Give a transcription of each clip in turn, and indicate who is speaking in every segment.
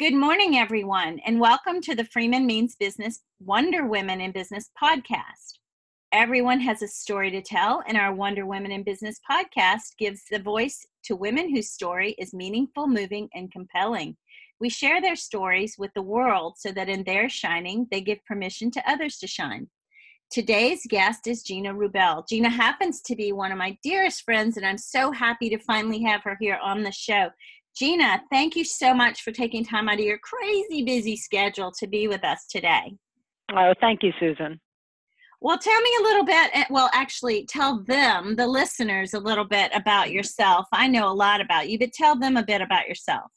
Speaker 1: good morning, everyone, and welcome to the Freeman Means Business Wonder Women in Business podcast. Everyone has a story to tell, and our Wonder Women in Business podcast gives the voice to women whose story is meaningful, moving, and compelling. We share their stories with the world so that in their shining, they give permission to others to shine. Today's guest is Gina Rubel. Gina happens to be one of my dearest friends, and I'm so happy to finally have her here on the show. Gina, thank you so much for taking time out of your crazy busy schedule to be with us today.
Speaker 2: Oh, thank you, Susan.
Speaker 1: Well, tell me a little bit. Eh, well, actually, tell them, the listeners, a little bit about yourself. I know a lot about you, but tell them a bit about yourself.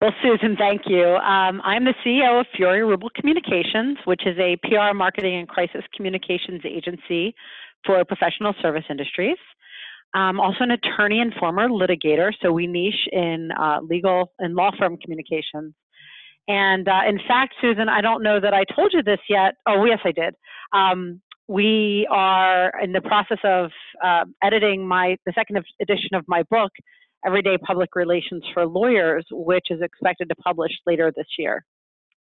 Speaker 2: Well, Susan, thank you. Um, I'm the CEO of Furia Rubel Communications, which is a PR marketing and crisis communications agency for professional service industries. I'm also an attorney and former litigator, so we niche in uh, legal and law firm communications. And uh, in fact, Susan, I don't know that I told you this yet. Oh, yes, I did. Um, we are in the process of uh, editing my the second edition of my book, Everyday Public Relations for Lawyers, which is expected to publish later this year.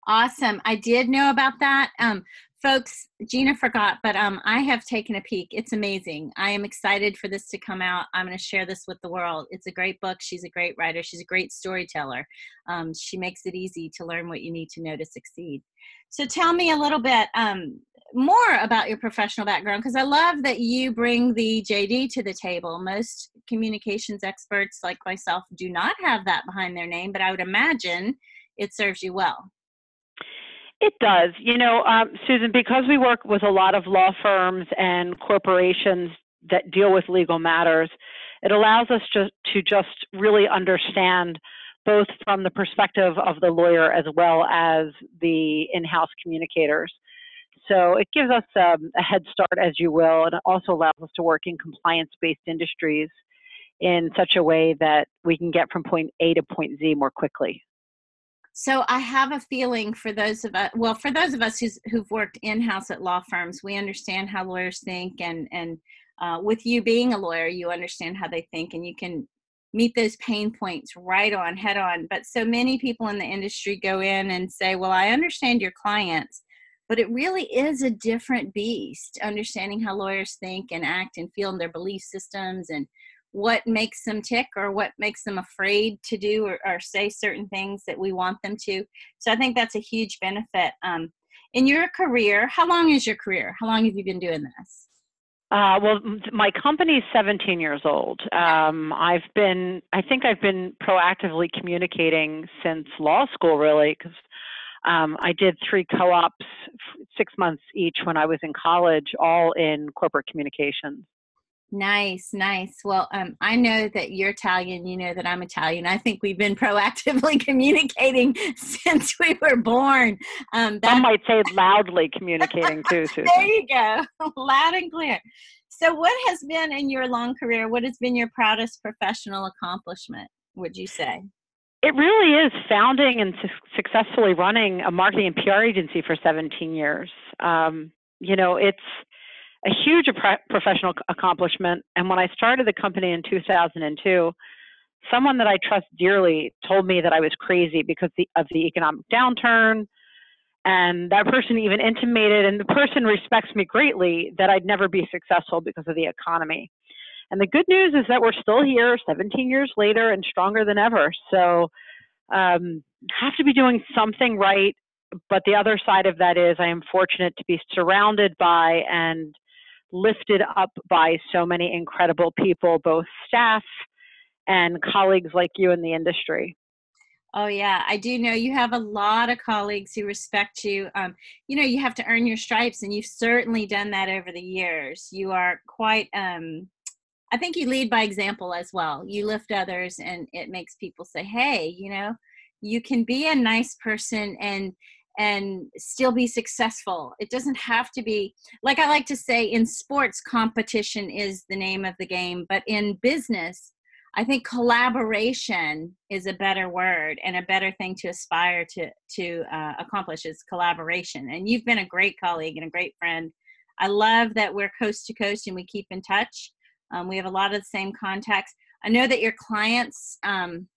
Speaker 1: Awesome. I did know about that. Um, folks, Gina forgot, but um, I have taken a peek. It's amazing. I am excited for this to come out. I'm going to share this with the world. It's a great book. She's a great writer. She's a great storyteller. Um, she makes it easy to learn what you need to know to succeed. So tell me a little bit um, more about your professional background because I love that you bring the JD to the table. Most communications experts like myself do not have that behind their name, but I would imagine it serves you well.
Speaker 2: It does. You know, um, Susan, because we work with a lot of law firms and corporations that deal with legal matters, it allows us just to just really understand both from the perspective of the lawyer as well as the in-house communicators. So it gives us um, a head start, as you will, and it also allows us to work in compliance-based industries in such a way that we can get from point A to point Z more quickly.
Speaker 1: So I have a feeling for those of us, well, for those of us who's, who've worked in-house at law firms, we understand how lawyers think, and and uh, with you being a lawyer, you understand how they think, and you can meet those pain points right on, head on. But so many people in the industry go in and say, "Well, I understand your clients." But it really is a different beast, understanding how lawyers think and act and feel in their belief systems and what makes them tick or what makes them afraid to do or, or, say certain things that we want them to. So I think that's a huge benefit. Um, in your career, how long is your career? How long have you been doing this?
Speaker 2: Uh, well, my company is 17 years old. Um, I've been, I think I've been proactively communicating since law school, really, because um, I did three co-ops, six months each when I was in college, all in corporate communications.
Speaker 1: Nice, nice. Well, um, I know that you're Italian. You know that I'm Italian. I think we've been proactively communicating since we were born.
Speaker 2: Um, Some might say loudly communicating too, Susan.
Speaker 1: there you go, loud and clear. So, what has been in your long career? What has been your proudest professional accomplishment? Would you say?
Speaker 2: It really is founding and su- successfully running a marketing and PR agency for 17 years. Um, you know, it's a huge professional accomplishment. And when I started the company in 2002, someone that I trust dearly told me that I was crazy because of the economic downturn. And that person even intimated, and the person respects me greatly, that I'd never be successful because of the economy. And the good news is that we're still here 17 years later and stronger than ever. So, um, have to be doing something right. But the other side of that is I am fortunate to be surrounded by and lifted up by so many incredible people, both staff and colleagues like you in the industry.
Speaker 1: Oh yeah, I do know you have a lot of colleagues who respect you. Um, you know, you have to earn your stripes, and you've certainly done that over the years. You are quite. Um, I think you lead by example as well. You lift others, and it makes people say, "Hey, you know, you can be a nice person and and still be successful. It doesn't have to be, like I like to say, in sports, competition is the name of the game, but in business, I think collaboration is a better word and a better thing to aspire to to uh, accomplish is collaboration. And you've been a great colleague and a great friend. I love that we're coast to coast and we keep in touch. Um, we have a lot of the same contacts. I know that your clients um,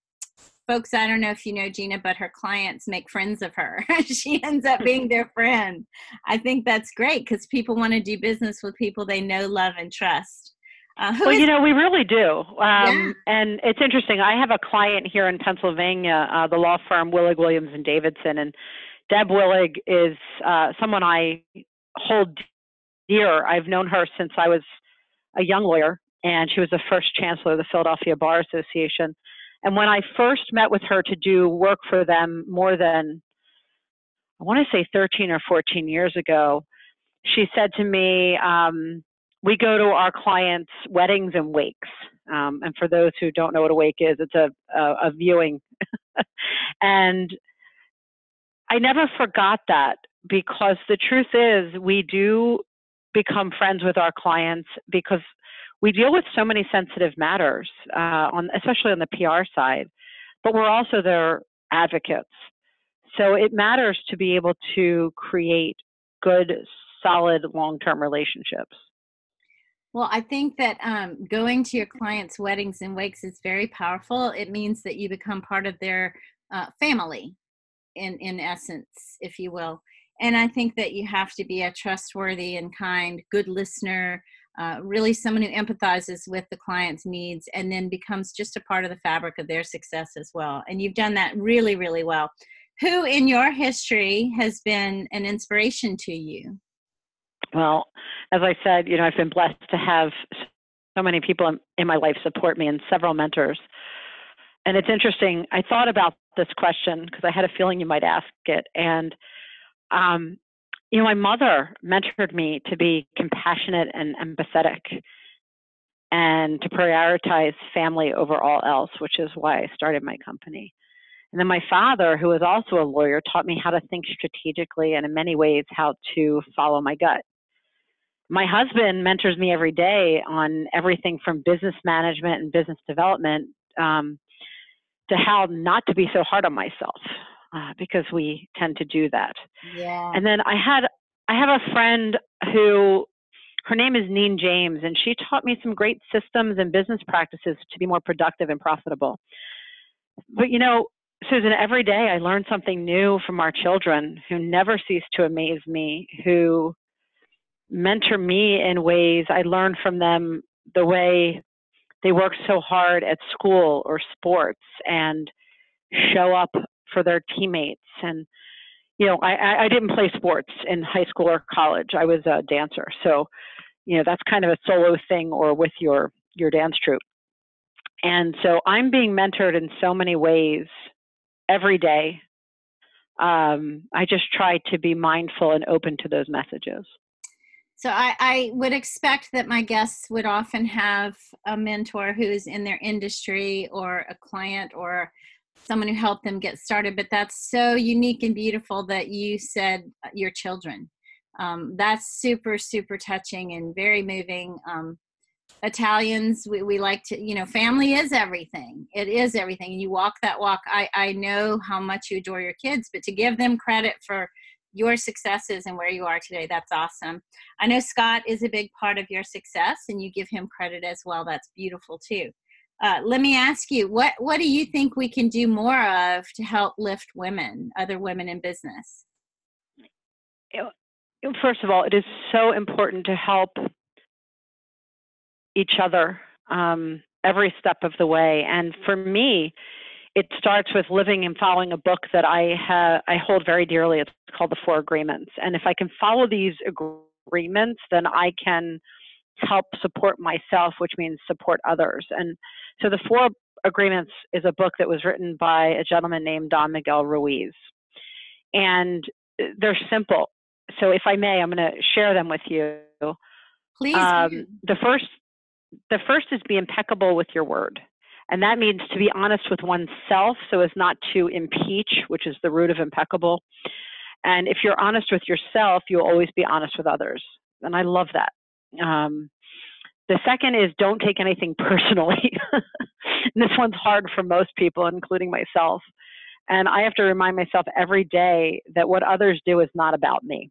Speaker 1: folks, I don't know if you know Gina, but her clients make friends of her. she ends up being their friend. I think that's great because people want to do business with people they know, love, and trust.
Speaker 2: Uh, well, is- you know, we really do. Um, yeah. And it's interesting. I have a client here in Pennsylvania, uh, the law firm Willig, Williams, and Davidson. And Deb Willig is uh, someone I hold dear. I've known her since I was a young lawyer, and she was the first chancellor of the Philadelphia Bar Association. And when I first met with her to do work for them more than, I want to say 13 or 14 years ago, she said to me, um, We go to our clients' weddings and wakes. Um, and for those who don't know what a wake is, it's a, a, a viewing. and I never forgot that because the truth is, we do become friends with our clients because we deal with so many sensitive matters, uh, on especially on the PR side, but we're also their advocates. So it matters to be able to create good, solid, long-term relationships.
Speaker 1: Well, I think that um, going to your clients' weddings and wakes is very powerful. It means that you become part of their uh, family, in in essence, if you will. And I think that you have to be a trustworthy and kind, good listener, uh, really someone who empathizes with the client's needs and then becomes just a part of the fabric of their success as well. And you've done that really, really well. Who in your history has been an inspiration to you?
Speaker 2: Well, as I said, you know, I've been blessed to have so many people in, my life support me and several mentors. And it's interesting, I thought about this question because I had a feeling you might ask it. And um, you know, my mother mentored me to be compassionate and empathetic and to prioritize family over all else, which is why I started my company. And then my father, who was also a lawyer, taught me how to think strategically and in many ways how to follow my gut. My husband mentors me every day on everything from business management and business development um, to how not to be so hard on myself uh, because we tend to do that.
Speaker 1: Yeah.
Speaker 2: And then I had I have a friend who her name is Neen James, and she taught me some great systems and business practices to be more productive and profitable. But you know, Susan, every day I learn something new from our children who never cease to amaze me, who mentor me in ways I learn from them the way they work so hard at school or sports and show up for their teammates. And you know I, I didn't play sports in high school or college. I was a dancer. So you know that's kind of a solo thing or with your your dance troupe. And so i'm being mentored in so many ways every day. Um, i just try to be mindful and open to those messages.
Speaker 1: So I, I, would expect that my guests would often have a mentor who is in their industry or a client or someone who helped them get started but that's so unique and beautiful that you said uh, your children. Um, that's super super touching and very moving. Um, italians we, we like to you know family is everything. It is everything. You walk that walk. I, I know how much you adore your kids but to give them credit for your successes and where you are today that's awesome. I know scott is a big part of your success and you give him credit as well. That's beautiful too uh, let me ask you what what do you think we can do more of to help lift women other women in business?
Speaker 2: First of all it is so important to help each other um, every step of the way. And for me it starts with living and following a book that i have i hold very dearly. It's called the four agreements. And if i can follow these agreements then i can help support myself, which means support others. And so the Four Agreements is a book that was written by a gentleman named Don Miguel Ruiz. And they're simple. So if I may, I'm going to share them with you.
Speaker 1: Please. Um,
Speaker 2: the first the first is be impeccable with your word. And that means to be honest with oneself so as not to impeach, which is the root of impeccable. And if you're honest with yourself, you'll always be honest with others. And I love that. Um, the second is don't take anything personally. this one's hard for most people, including myself. And I have to remind myself every day that what others do is not about me.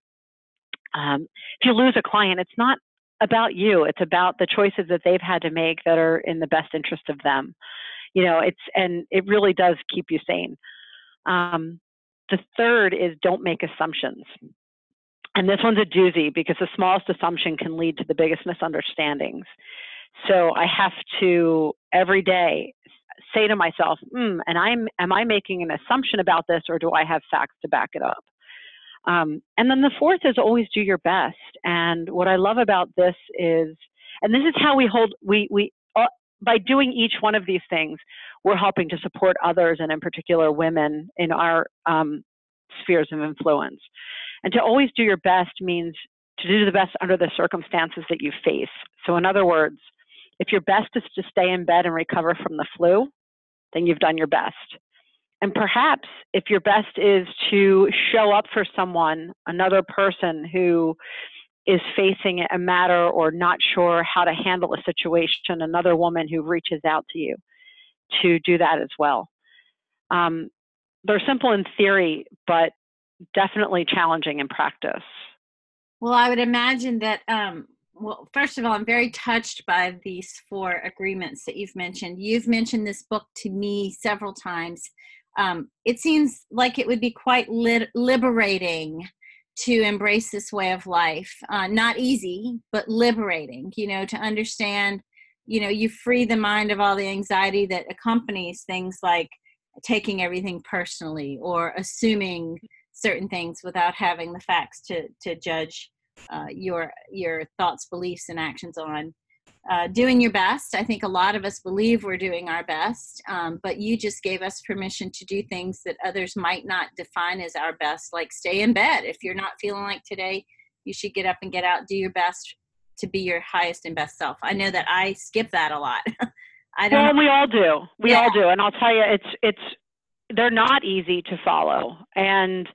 Speaker 2: Um, if you lose a client, it's not about you, it's about the choices that they've had to make that are in the best interest of them. you know it's and it really does keep you sane um, the third is don't make assumptions and this one's a doozy because the smallest assumption can lead to the biggest misunderstandings. So i have to every day say to myself mm, and i'm am i making an assumption about this or do i have facts to back it up? Um, and then the fourth is always do your best. And what i love about this is and this is how we hold we we by doing each one of these things, we're helping to support others, and in particular women in our um, spheres of influence. And to always do your best means to do the best under the circumstances that you face. So, in other words, if your best is to stay in bed and recover from the flu, then you've done your best. And perhaps if your best is to show up for someone, another person who is facing a matter or not sure how to handle a situation, another woman who reaches out to you to do that as well. Um, they're simple in theory, but definitely challenging in practice.
Speaker 1: Well, I would imagine that. Um, well, first of all, I'm very touched by these four agreements that you've mentioned. You've mentioned this book to me several times. Um, it seems like it would be quite liberating to embrace this way of life. Uh, not easy, but liberating, you know, to understand, you know, you free the mind of all the anxiety that accompanies things like taking everything personally or assuming certain things without having the facts to, to judge uh, your your thoughts, beliefs, and actions on uh, doing your best. I think a lot of us believe we're doing our best, um, but you just gave us permission to do things that others might not define as our best, like stay in bed. If you're not feeling like today, you should get up and get out, do your best to be your highest and best self. I know that I skip that a lot.
Speaker 2: I don't. Well, know. we all do. We yeah. all do, and I'll tell you, it's it's they're not easy to follow, and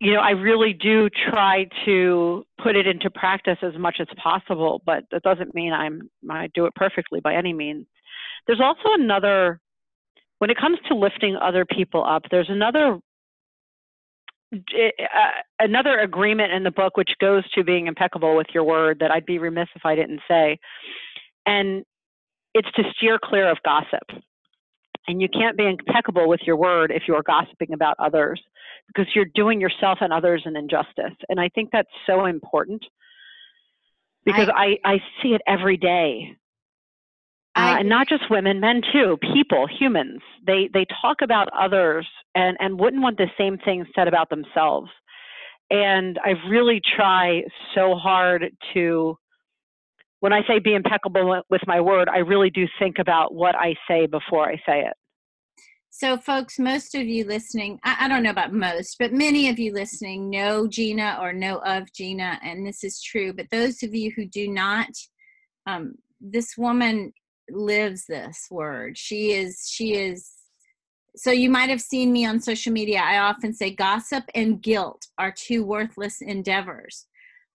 Speaker 2: you know, I really do try to put it into practice as much as possible, but that doesn't mean I'm I do it perfectly by any means. There's also another when it comes to lifting other people up, there's another uh, another agreement in the book which goes to being impeccable with your word that I'd be remiss if I didn't say. And it's to steer clear of gossip. And you can't be impeccable with your word if you're gossiping about others because you're doing yourself and others an injustice. And I think that's so important because I, I, I see it every day. Uh, and not just women, men too, people, humans. They they talk about others and, and wouldn't want the same thing said about themselves. And I really try so hard to when I say be impeccable with my word, I really do think about what I say before I say it.
Speaker 1: So, folks, most of you listening, I, I, don't know about most, but many of you listening know Gina or know of Gina, and this is true. But those of you who do not, um, this woman lives this word. She is, she is. So, you might have seen me on social media. I often say gossip and guilt are two worthless endeavors.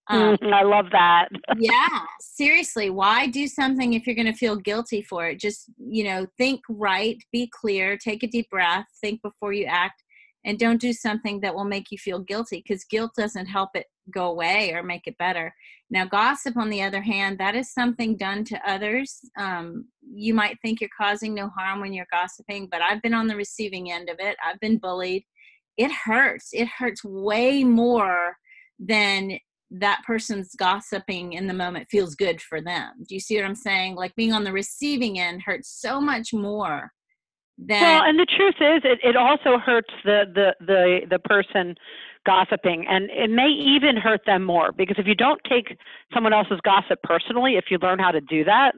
Speaker 2: Um, I love that.
Speaker 1: yeah, seriously, why do something if you're going to feel guilty for it? Just, you know, think right, be clear, take a deep breath, think before you act, and don't do something that will make you feel guilty because guilt doesn't help it go away or make it better. Now, gossip, on the other hand, that is something done to others. Um, you might think you're causing no harm when you're gossiping, but I've been on the receiving end of it. I've been bullied. It hurts. It hurts way more than that person's gossiping in the moment feels good for them. Do you see what I'm saying? Like being on the receiving end hurts so much more than
Speaker 2: Well, and the truth is it, it also hurts the, the the the person gossiping and it may even hurt them more because if you don't take someone else's gossip personally, if you learn how to do that,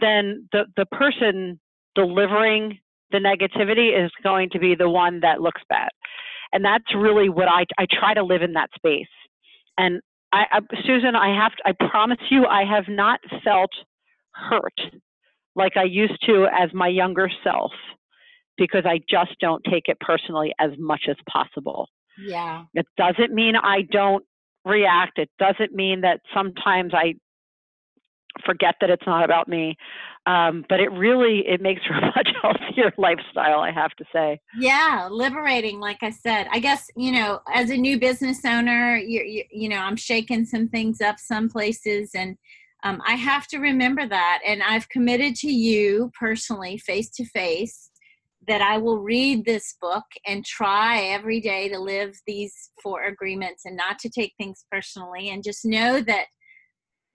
Speaker 2: then the the person delivering the negativity is going to be the one that looks bad. And that's really what I I try to live in that space and I, I, Susan, I have to, I promise you, I have not felt hurt like I used to as my younger self because I just don't take it personally as much as possible.
Speaker 1: Yeah.
Speaker 2: It doesn't mean I don't react. It doesn't mean that sometimes I forget that it's not about me. Um, but it really it makes for a much healthier lifestyle i have to say.
Speaker 1: Yeah liberating like i said. I guess you know as a new business owner you, you, you know i'm shaking some things up some places and um, I have to remember that. And I've committed to you personally, face to face, that I will read this book and try every day to live these four agreements and not to take things personally and just know that,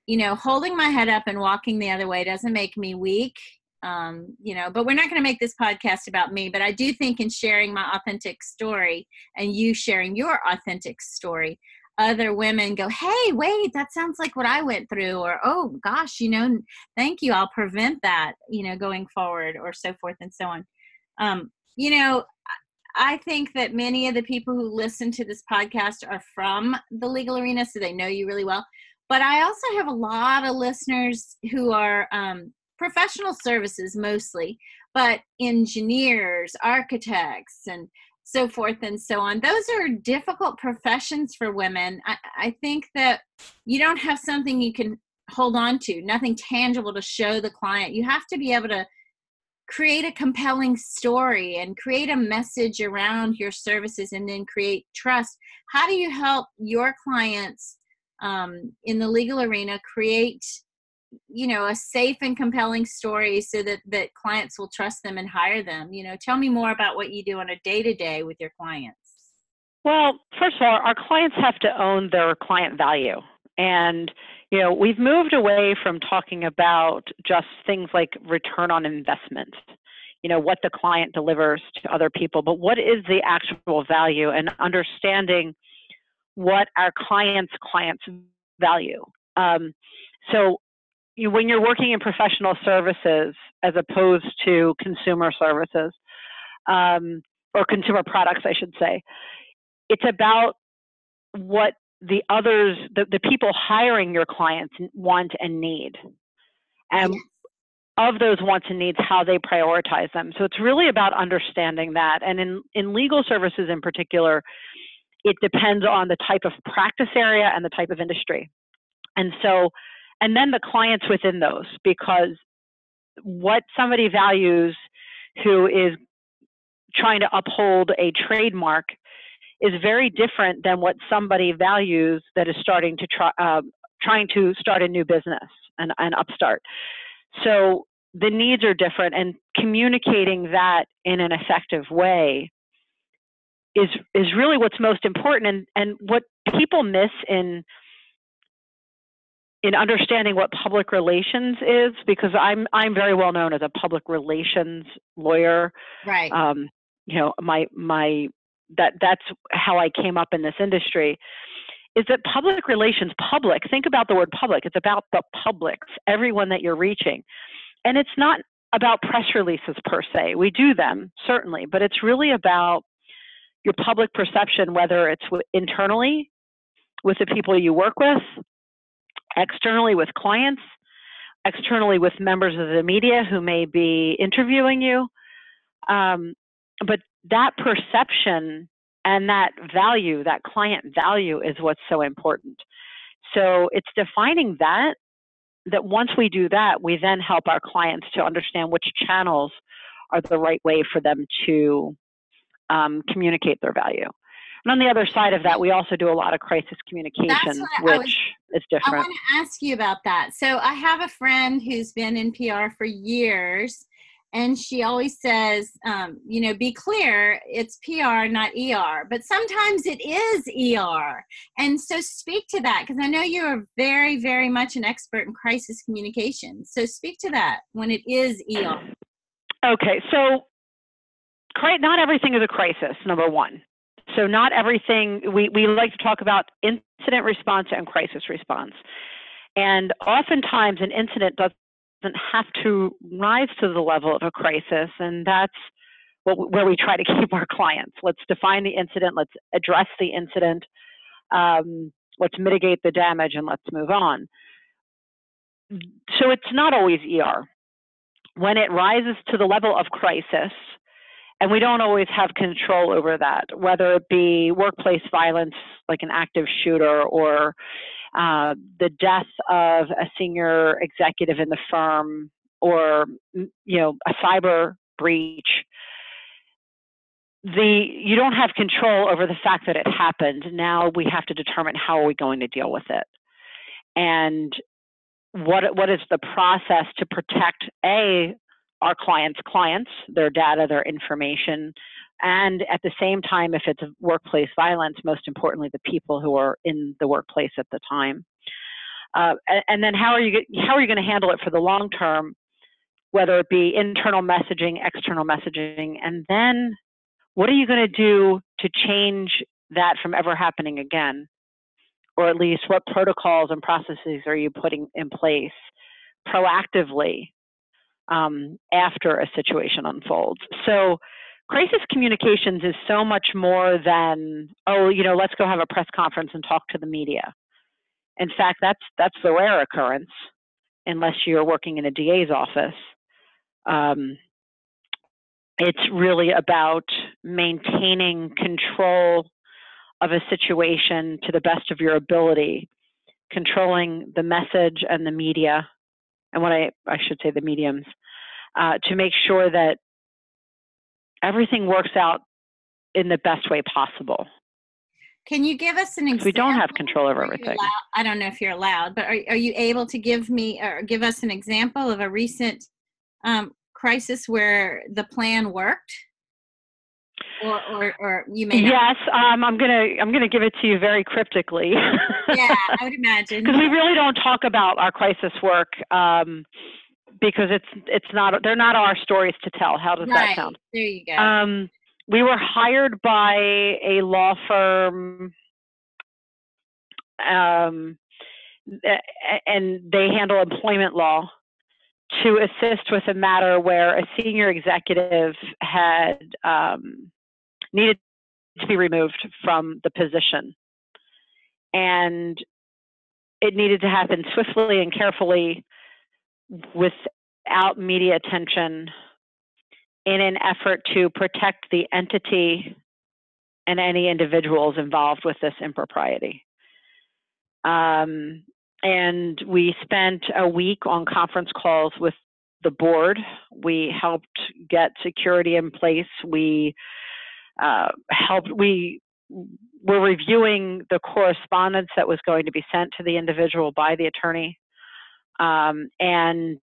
Speaker 1: you know, holding my head up and walking the other way doesn't make me weak. Um, you know, but we're not going to make this podcast about me. But I do think in sharing my authentic story and you sharing your authentic story, other women go, Hey, wait, that sounds like what I went through, or Oh gosh, you know, thank you, I'll prevent that, you know, going forward, or so forth and so on. Um, you know, I think that many of the people who listen to this podcast are from the legal arena, so they know you really well. But I also have a lot of listeners who are um, professional services mostly, but engineers, architects, and so forth and so on. Those are difficult professions for women. I, I think that you don't have something you can hold on to, nothing tangible to show the client. You have to be able to create a compelling story and create a message around your services and then create trust. How do you help your clients um, in the legal arena create you know a safe and compelling story so that that clients will trust them and hire them. You know tell me more about what you do on a day to day with your clients.
Speaker 2: Well first of all our clients have to own their client value. And you know we've moved away from talking about just things like return on investment you know what the client delivers to other people but what is the actual value? And understanding what our clients clients value um, so you, when you're working in professional services as opposed to consumer services um, or consumer products, I should say, it's about what the others, the, the people hiring your clients want and need. And yes. of those wants and needs, how they prioritize them. So it's really about understanding that. And in, in legal services in particular, it depends on the type of practice area and the type of industry. And so and then the clients within those because what somebody values who is trying to uphold a trademark is very different than what somebody values that is starting to try uh, trying to start a new business and an upstart so the needs are different and communicating that in an effective way is is really what's most important and and what people miss in in understanding what public relations is because I'm I'm very well known as a public relations lawyer.
Speaker 1: Right.
Speaker 2: Um, you know, my my that that's how I came up in this industry. Is that public relations public? Think about the word public. It's about the publics, everyone that you're reaching. And it's not about press releases per se. We do them, certainly, but it's really about your public perception, whether it's internally with the people you work with, externally with clients, externally with members of the media who may be interviewing you. Um, but that perception and that value, that client value, is what's so important. So it's defining that, that once we do that, we then help our clients to understand which channels are the right way for them to um, communicate their value. And on the other side of that, we also do a lot of crisis communication, which was, is different. I
Speaker 1: want to ask you about that. So I have a friend who's been in PR for years, and she always says, um, you know, be clear, it's PR, not ER. But sometimes it is ER. And so speak to that, because I know you're very, very much an expert in crisis communication. So speak to that when it is ER.
Speaker 2: Okay, so not everything is a crisis, number one. So not everything, we, we like to talk about incident response and crisis response. And oftentimes an incident doesn't have to rise to the level of a crisis, and that's what, where we try to keep our clients. Let's define the incident, let's address the incident, um, let's mitigate the damage, and let's move on. So it's not always ER. When it rises to the level of crisis, and we don't always have control over that, whether it be workplace violence, like an active shooter, or uh, the death of a senior executive in the firm, or you know a cyber breach. The you don't have control over the fact that it happened. Now we have to determine how are we going to deal with it, and what what is the process to protect a our clients' clients, their data, their information, and at the same time, if it's workplace violence, most importantly, the people who are in the workplace at the time. Uh, and, then how are you how are you going to handle it for the long term, whether it be internal messaging, external messaging, and then what are you going to do to change that from ever happening again? Or at least what protocols and processes are you putting in place proactively um, after a situation unfolds? So, crisis communications is so much more than, oh, you know, let's go have a press conference and talk to the media. In fact, that's, that's the rare occurrence, unless you're working in a DA's office. Um, it's really about maintaining control of a situation to the best of your ability, controlling the message and the media, and what I, I should say the mediums, uh, to make sure that everything works out in the best way possible.
Speaker 1: Can you give us an example?
Speaker 2: We don't have control over everything.
Speaker 1: I don't know if you're allowed, but are, are you able to give me or give us an example of a recent um, crisis where the plan worked? Or, or, or you may
Speaker 2: yes um, i'm gonna i'm gonna give it to you very cryptically
Speaker 1: yeah i would imagine
Speaker 2: because we really don't talk about our crisis work um, because it's it's not they're not our stories to tell how does
Speaker 1: right.
Speaker 2: that sound
Speaker 1: there you go
Speaker 2: um, we were hired by a law firm um, and they handle employment law to assist with a matter where a senior executive had um, needed to be removed from the position. And it needed to happen swiftly and carefully without media attention in an effort to protect the entity and any individuals involved with this impropriety. Um, and we spent a week on conference calls with the board. We helped get security in place. We uh, helped, we were reviewing the correspondence that was going to be sent to the individual by the attorney. Um, and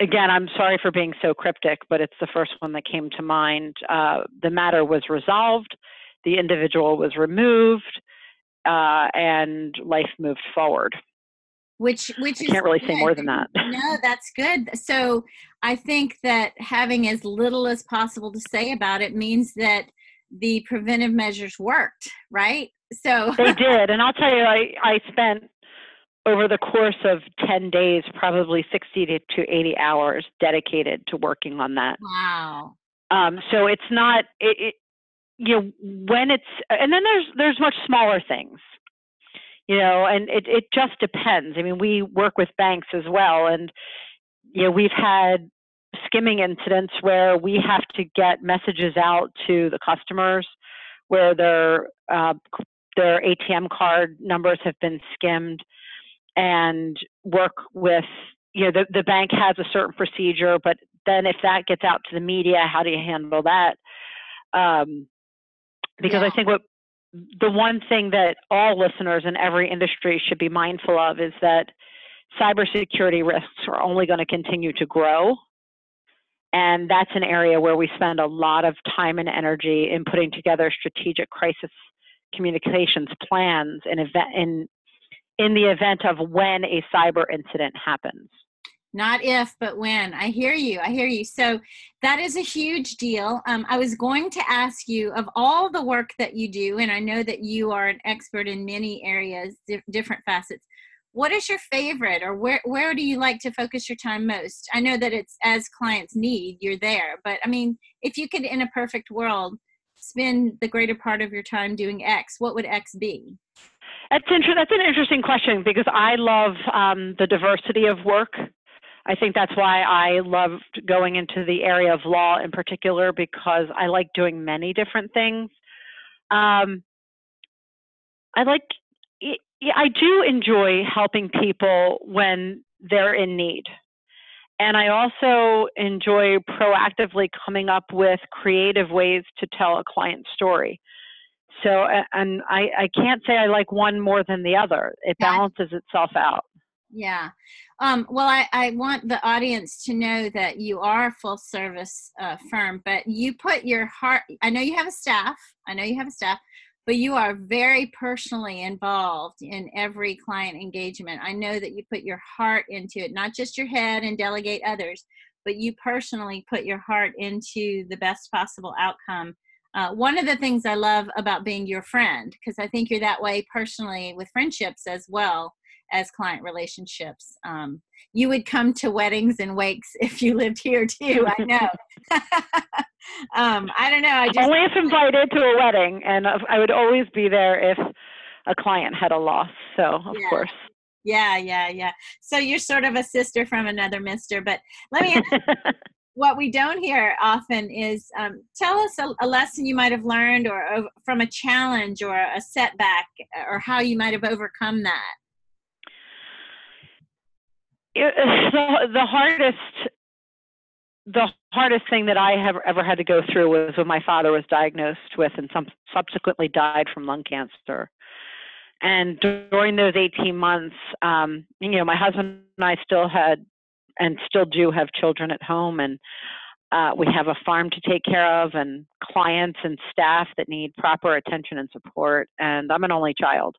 Speaker 2: again, I'm sorry for being so cryptic, but it's the first one that came to mind. Uh, the matter was resolved, the individual was removed, uh, and life moved forward.
Speaker 1: Which, which
Speaker 2: I can't really
Speaker 1: good.
Speaker 2: say more than that.
Speaker 1: No, that's good. So I think that having as little as possible to say about it means that the preventive measures worked, right? So
Speaker 2: they did, and I'll tell you, I I spent over the course of 10 days, probably 60 to, to 80 hours dedicated to working on that.
Speaker 1: Wow.
Speaker 2: Um, so it's not, it, it, you know, when it's, and then there's, there's much smaller things, you know, and it, it just depends. I mean, we work with banks as well. And, you know, we've had skimming incidents where we have to get messages out to the customers where their, uh, their ATM card numbers have been skimmed and work with you know the, the bank has a certain procedure but then if that gets out to the media how do you handle that um, because
Speaker 1: yeah.
Speaker 2: i think what the one thing that all listeners in every industry should be mindful of is that cybersecurity risks are only going to continue to grow and that's an area where we spend a lot of time and energy in putting together strategic crisis communications plans and event in in the event of when a cyber incident happens.
Speaker 1: Not if, but when. I hear you. I hear you. So that is a huge deal. Um, I was going to ask you of all the work that you do, and I know that you are an expert in many areas, di- different facets. What is your favorite, or where where do you like to focus your time most? I know that it's as clients need, you're there, but I mean, if you could, in a perfect world, spend the greater part of your time doing X, what would X be?
Speaker 2: That's inter- That's an interesting question because I love um, the diversity of work. I think that's why I loved going into the area of law in particular because I like doing many different things. Um, I like, I do enjoy helping people when they're in need. And I also enjoy proactively coming up with creative ways to tell a client story. So, and I, I can't say I like one more than the other. It balances itself out.
Speaker 1: Yeah. Um, well, I, I want the audience to know that you are a full service uh, firm, but you put your heart, I know you have a staff, I know you have a staff, but you are very personally involved in every client engagement. I know that you put your heart into it, not just your head and delegate others, but you personally put your heart into the best possible outcome. Uh, one of the things I love about being your friend, because I think you're that way personally with friendships as well as client relationships. Um, you would come to weddings and wakes if you lived here too. I know. um, I don't know. I just
Speaker 2: only if invited to a wedding, and I would always be there if a client had a loss. So of
Speaker 1: yeah.
Speaker 2: course.
Speaker 1: Yeah, yeah, yeah. So you're sort of a sister from another mister. But let me what we don't hear often is um, tell us a, a, lesson you might have learned or, or from a challenge or a setback or how you might have overcome that
Speaker 2: the, the hardest the hardest thing that I have ever had to go through was when my father was diagnosed with and some, subsequently died from lung cancer. And during those 18 months, um, you know, my husband and I still had and still do have children at home, and uh, we have a farm to take care of, and clients and staff that need proper attention and support. And I'm an only child.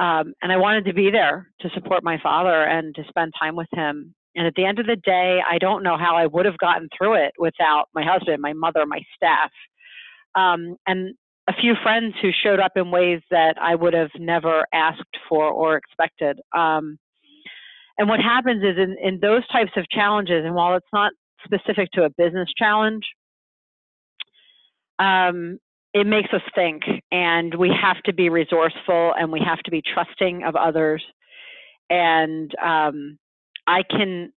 Speaker 2: Um, and I wanted to be there to support my father and to spend time with him. And at the end of the day, I don't know how I would have gotten through it without my husband, my mother, my staff, um, and a few friends who showed up in ways that I would have never asked for or expected. Um, and what happens is in, in those types of challenges, and while it's not specific to a business challenge, um, it makes us think and we have to be resourceful and we have to be trusting of others. And um, i can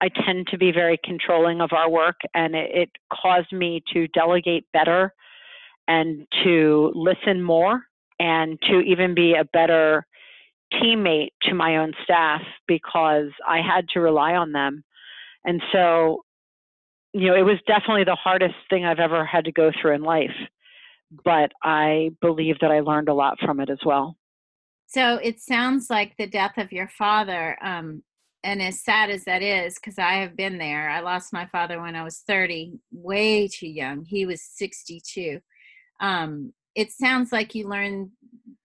Speaker 2: i tend to be very controlling of our work and it, it caused me to delegate better and to listen more and to even be a better teammate to my own staff because i had to rely on them. And so you know it was definitely the hardest thing i've ever had to go through in life but I believe that I learned a lot from it as well.
Speaker 1: So it sounds like the death of your father, um, and as sad as that is, because I have been there. I lost my father when I was 30, way too young. He was 62. Um, it sounds like you learned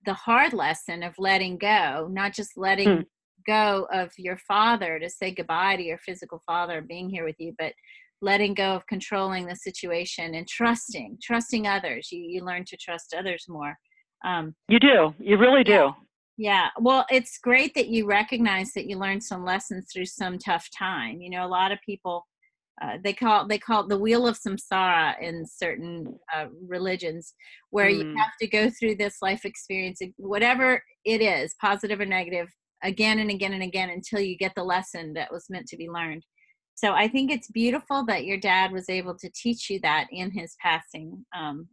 Speaker 1: the hard lesson of letting go, not just letting hmm. go of your father to say goodbye to your physical father being here with you, but letting go of controlling the situation and trusting trusting others. You, you learn to trust others more.
Speaker 2: Um, you do. You really do.
Speaker 1: Yeah, well it's great that you recognize that you learned some lessons through some tough time. You know a lot of people uh, they call they call it the wheel of samsara in certain uh, religions where mm. you have to go through this life experience whatever it is positive or negative again and again and again until you get the lesson that was meant to be learned so I think it's beautiful that your dad was able to teach you that in his passing. Um,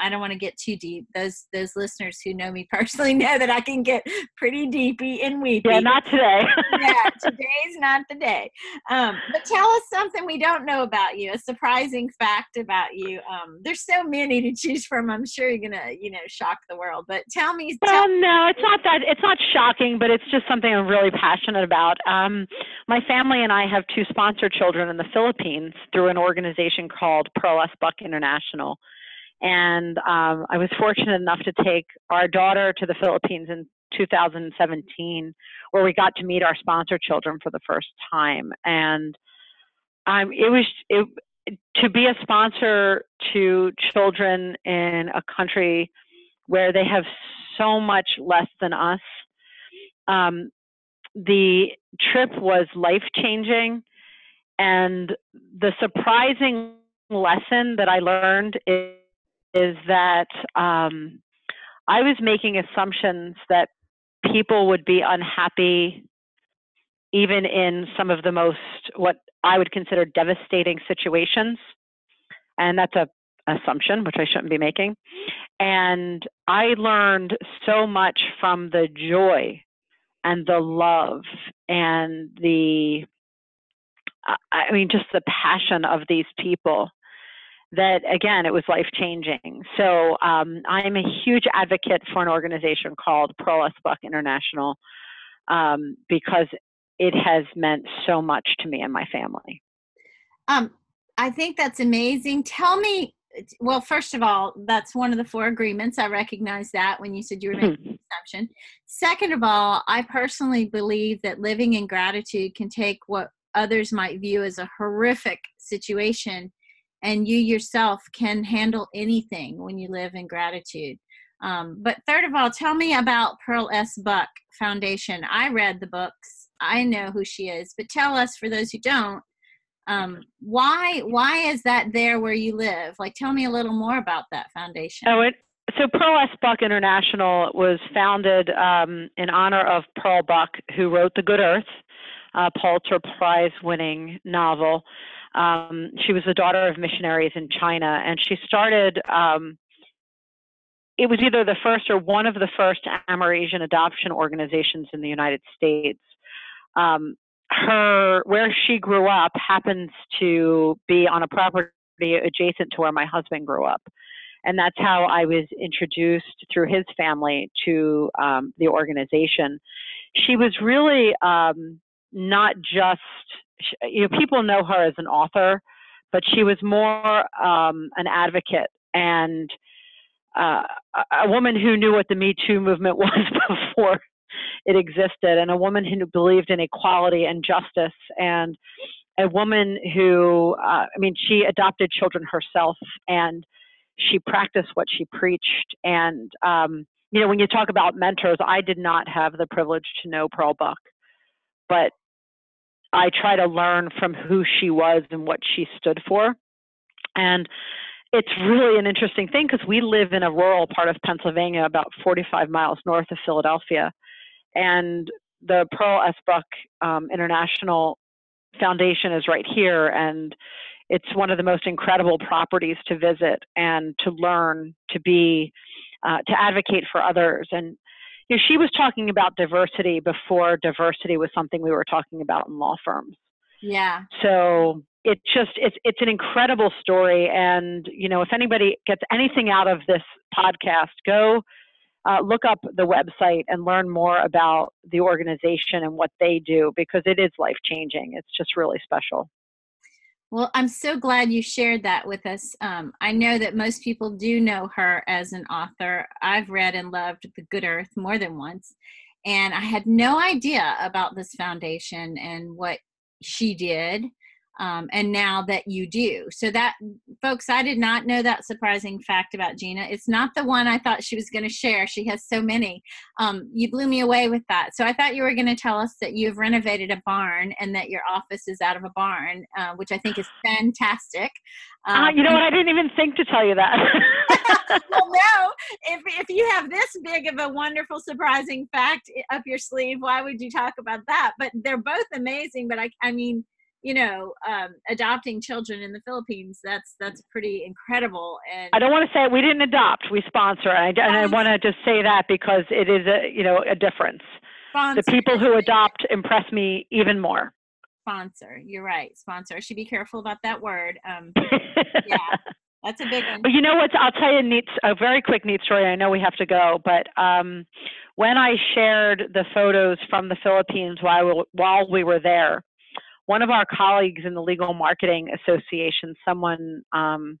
Speaker 1: I don't want to get too deep. Those those listeners who know me personally know that I can get pretty deepy and weepy.
Speaker 2: Yeah, not today.
Speaker 1: yeah, today's not the day. Um, but tell us something we don't know about you. A surprising fact about you. Um, there's so many to choose from. I'm sure you're gonna you know shock the world. But tell me.
Speaker 2: Tell
Speaker 1: well,
Speaker 2: no, it's not that. It's not shocking, but it's just something I'm really passionate about. Um, my family and I have two sponsor children in the Philippines through an organization called Pearl S. Buck International and um, I was fortunate enough to take our daughter to the Philippines in 2017, where we got to meet our sponsor children for the first time. And um, it was it, to be a sponsor to children in a country where they have so much less than us. Um, the trip was life changing, and the surprising lesson that I learned is is that um, I was making assumptions that people would be unhappy even in some of the most what I would consider devastating situations. And that's a assumption which I shouldn't be making. And I learned so much from the joy and the love and the I mean just the passion of these people that again it was life changing so um, i'm a huge advocate for an organization called pearl s buck international um, because it has meant so much to me and my family.
Speaker 1: Um, I think that's amazing. Tell me, well, first of all, that's one of the four agreements. I recognize that when you said you were making an exception. Second of all, I personally believe that living in gratitude can take what others might view as a horrific situation and you yourself can handle anything when you live in gratitude. Um, but third of all, tell me about Pearl S. Buck Foundation. I read the books. I know who she is, but tell us for those who don't, um, why why is that there where you live? Like, tell me a little more about that foundation.
Speaker 2: Oh, it so Pearl S. Buck International was founded um, in honor of Pearl Buck, who wrote The Good Earth, a Pulitzer Prize winning novel. Um, she was the daughter of missionaries in China, and she started. Um, it was either the first or one of the first Amerasian adoption organizations in the United States. Um, her where she grew up happens to be on a property adjacent to where my husband grew up and that's how I was introduced through his family to um, the organization. She was really um, not just you know people know her as an author, but she was more um, an advocate and uh, a woman who knew what the Me Too movement was before it existed, and a woman who believed in equality and justice, and a woman who, uh, I mean, she adopted children herself, and she practiced what she preached. And um, you know, when you talk about mentors, I did not have the privilege to know Pearl Buck, but I try to learn from who she was and what she stood for. And it's really an interesting thing because we live in a rural part of Pennsylvania, about 45 miles north of Philadelphia. And the Pearl S. Buck um, International Foundation is right here. And it's one of the most incredible properties to visit and to learn, to be, uh, to advocate for others. And you know, she was talking about diversity before diversity was something we were talking about in law firms.
Speaker 1: Yeah.
Speaker 2: So it just it's it's an incredible story, and you know, if anybody gets anything out of this podcast, go uh, look up the website and learn more about the organization and what they do because it is life changing. It's just really special.
Speaker 1: Well, I'm so glad you shared that with us. Um, I know that most people do know her as an author. I've read and loved The Good Earth more than once, and I had no idea about this foundation and what she did um, and now that you do. So that, folks, I did not know that surprising fact about Gina. It's not the one I thought she was going to share. She has so many. Um, you blew me away with that. So I thought you were going to tell us that you've renovated a barn and that your office is out of a barn, uh, which I think is fantastic.
Speaker 2: Um, uh, you know what? I didn't even think to tell you that.
Speaker 1: well, no. If if you have this big of a wonderful, surprising fact up your sleeve, why would you talk about that? But they're both amazing. But I, I mean you know um, adopting children in the philippines that's that's pretty incredible and
Speaker 2: i don't want to say we didn't adopt we sponsor and i, and I want to just say that because it is a you know a difference. Sponsor. the people who adopt impress me even more.
Speaker 1: Sponsor you're right sponsor I should be careful about that word um, yeah that's a big one.
Speaker 2: But you know what i'll tell you a neat a very quick neat story i know we have to go but um, when i shared the photos from the philippines while, while we were there one of our colleagues in the Legal Marketing Association, someone um,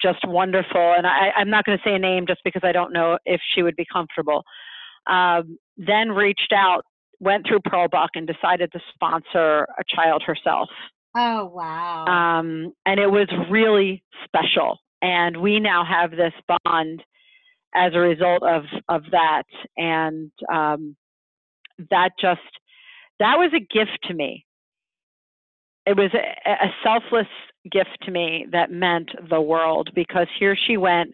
Speaker 2: just wonderful, and I, am not going to say a name just because I don't know if she would be comfortable, um, then reached out, went through Pearl Buck, and decided to sponsor a child herself.
Speaker 1: Oh, wow.
Speaker 2: Um, and it was really special. And we now have this bond as a result of, of that. And um, that just, that was a gift to me it was a, a selfless gift to me that meant the world because here she went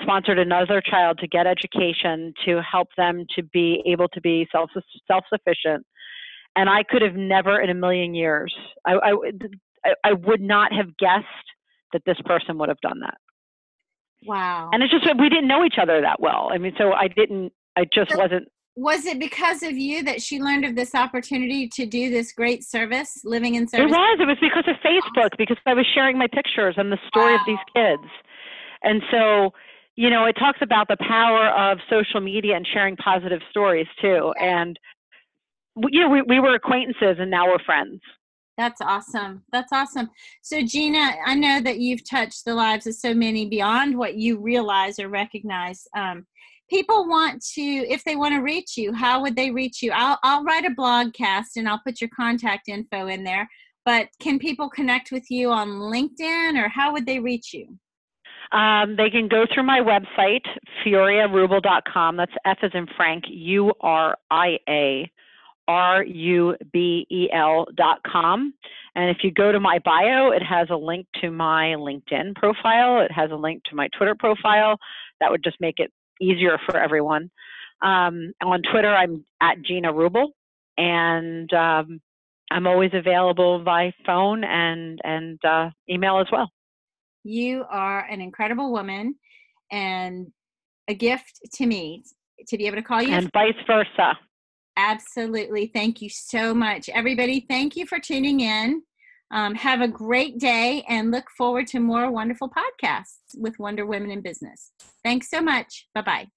Speaker 2: sponsored another child to get education to help them to be able to be self self sufficient and I could have never in a million years I, I I would not have guessed that this person would have done that.
Speaker 1: Wow.
Speaker 2: And it's just we didn't know each other that well. I mean, so I didn't I just wasn't
Speaker 1: was it because of you that she learned of this opportunity to do this great service, living in service?
Speaker 2: It was. It was because of Facebook, because I was sharing my pictures and the story wow. of these kids. And so, you know, it talks about the power of social media and sharing positive stories too. And you know, we, we were acquaintances and now we're friends.
Speaker 1: That's awesome. That's awesome. So, Gina, I know that you've touched the lives of so many beyond what you realize or recognize. Um, people want to, if they want to reach you, how would they reach you? I'll, I'll write a blogcast and I'll put your contact info in there. But can people connect with you on LinkedIn or how would they reach you?
Speaker 2: Um, they can go through my website, furiarubel.com. That's F as in Frank, U R I A R U B E L dot com. And if you go to my bio, it has a link to my LinkedIn profile. It has a link to my Twitter profile. That would just make it easier for everyone. Um, on Twitter, I'm at Gina Rubel, and um, I'm always available by phone and and uh, email as well.
Speaker 1: You are an incredible woman, and a gift to me to be able to call you.
Speaker 2: And vice versa.
Speaker 1: Absolutely. Thank you so much. Everybody, thank you for tuning in. Um, have a great day and look forward to more wonderful podcasts with Wonder Women in Business. Thanks so much. Bye bye.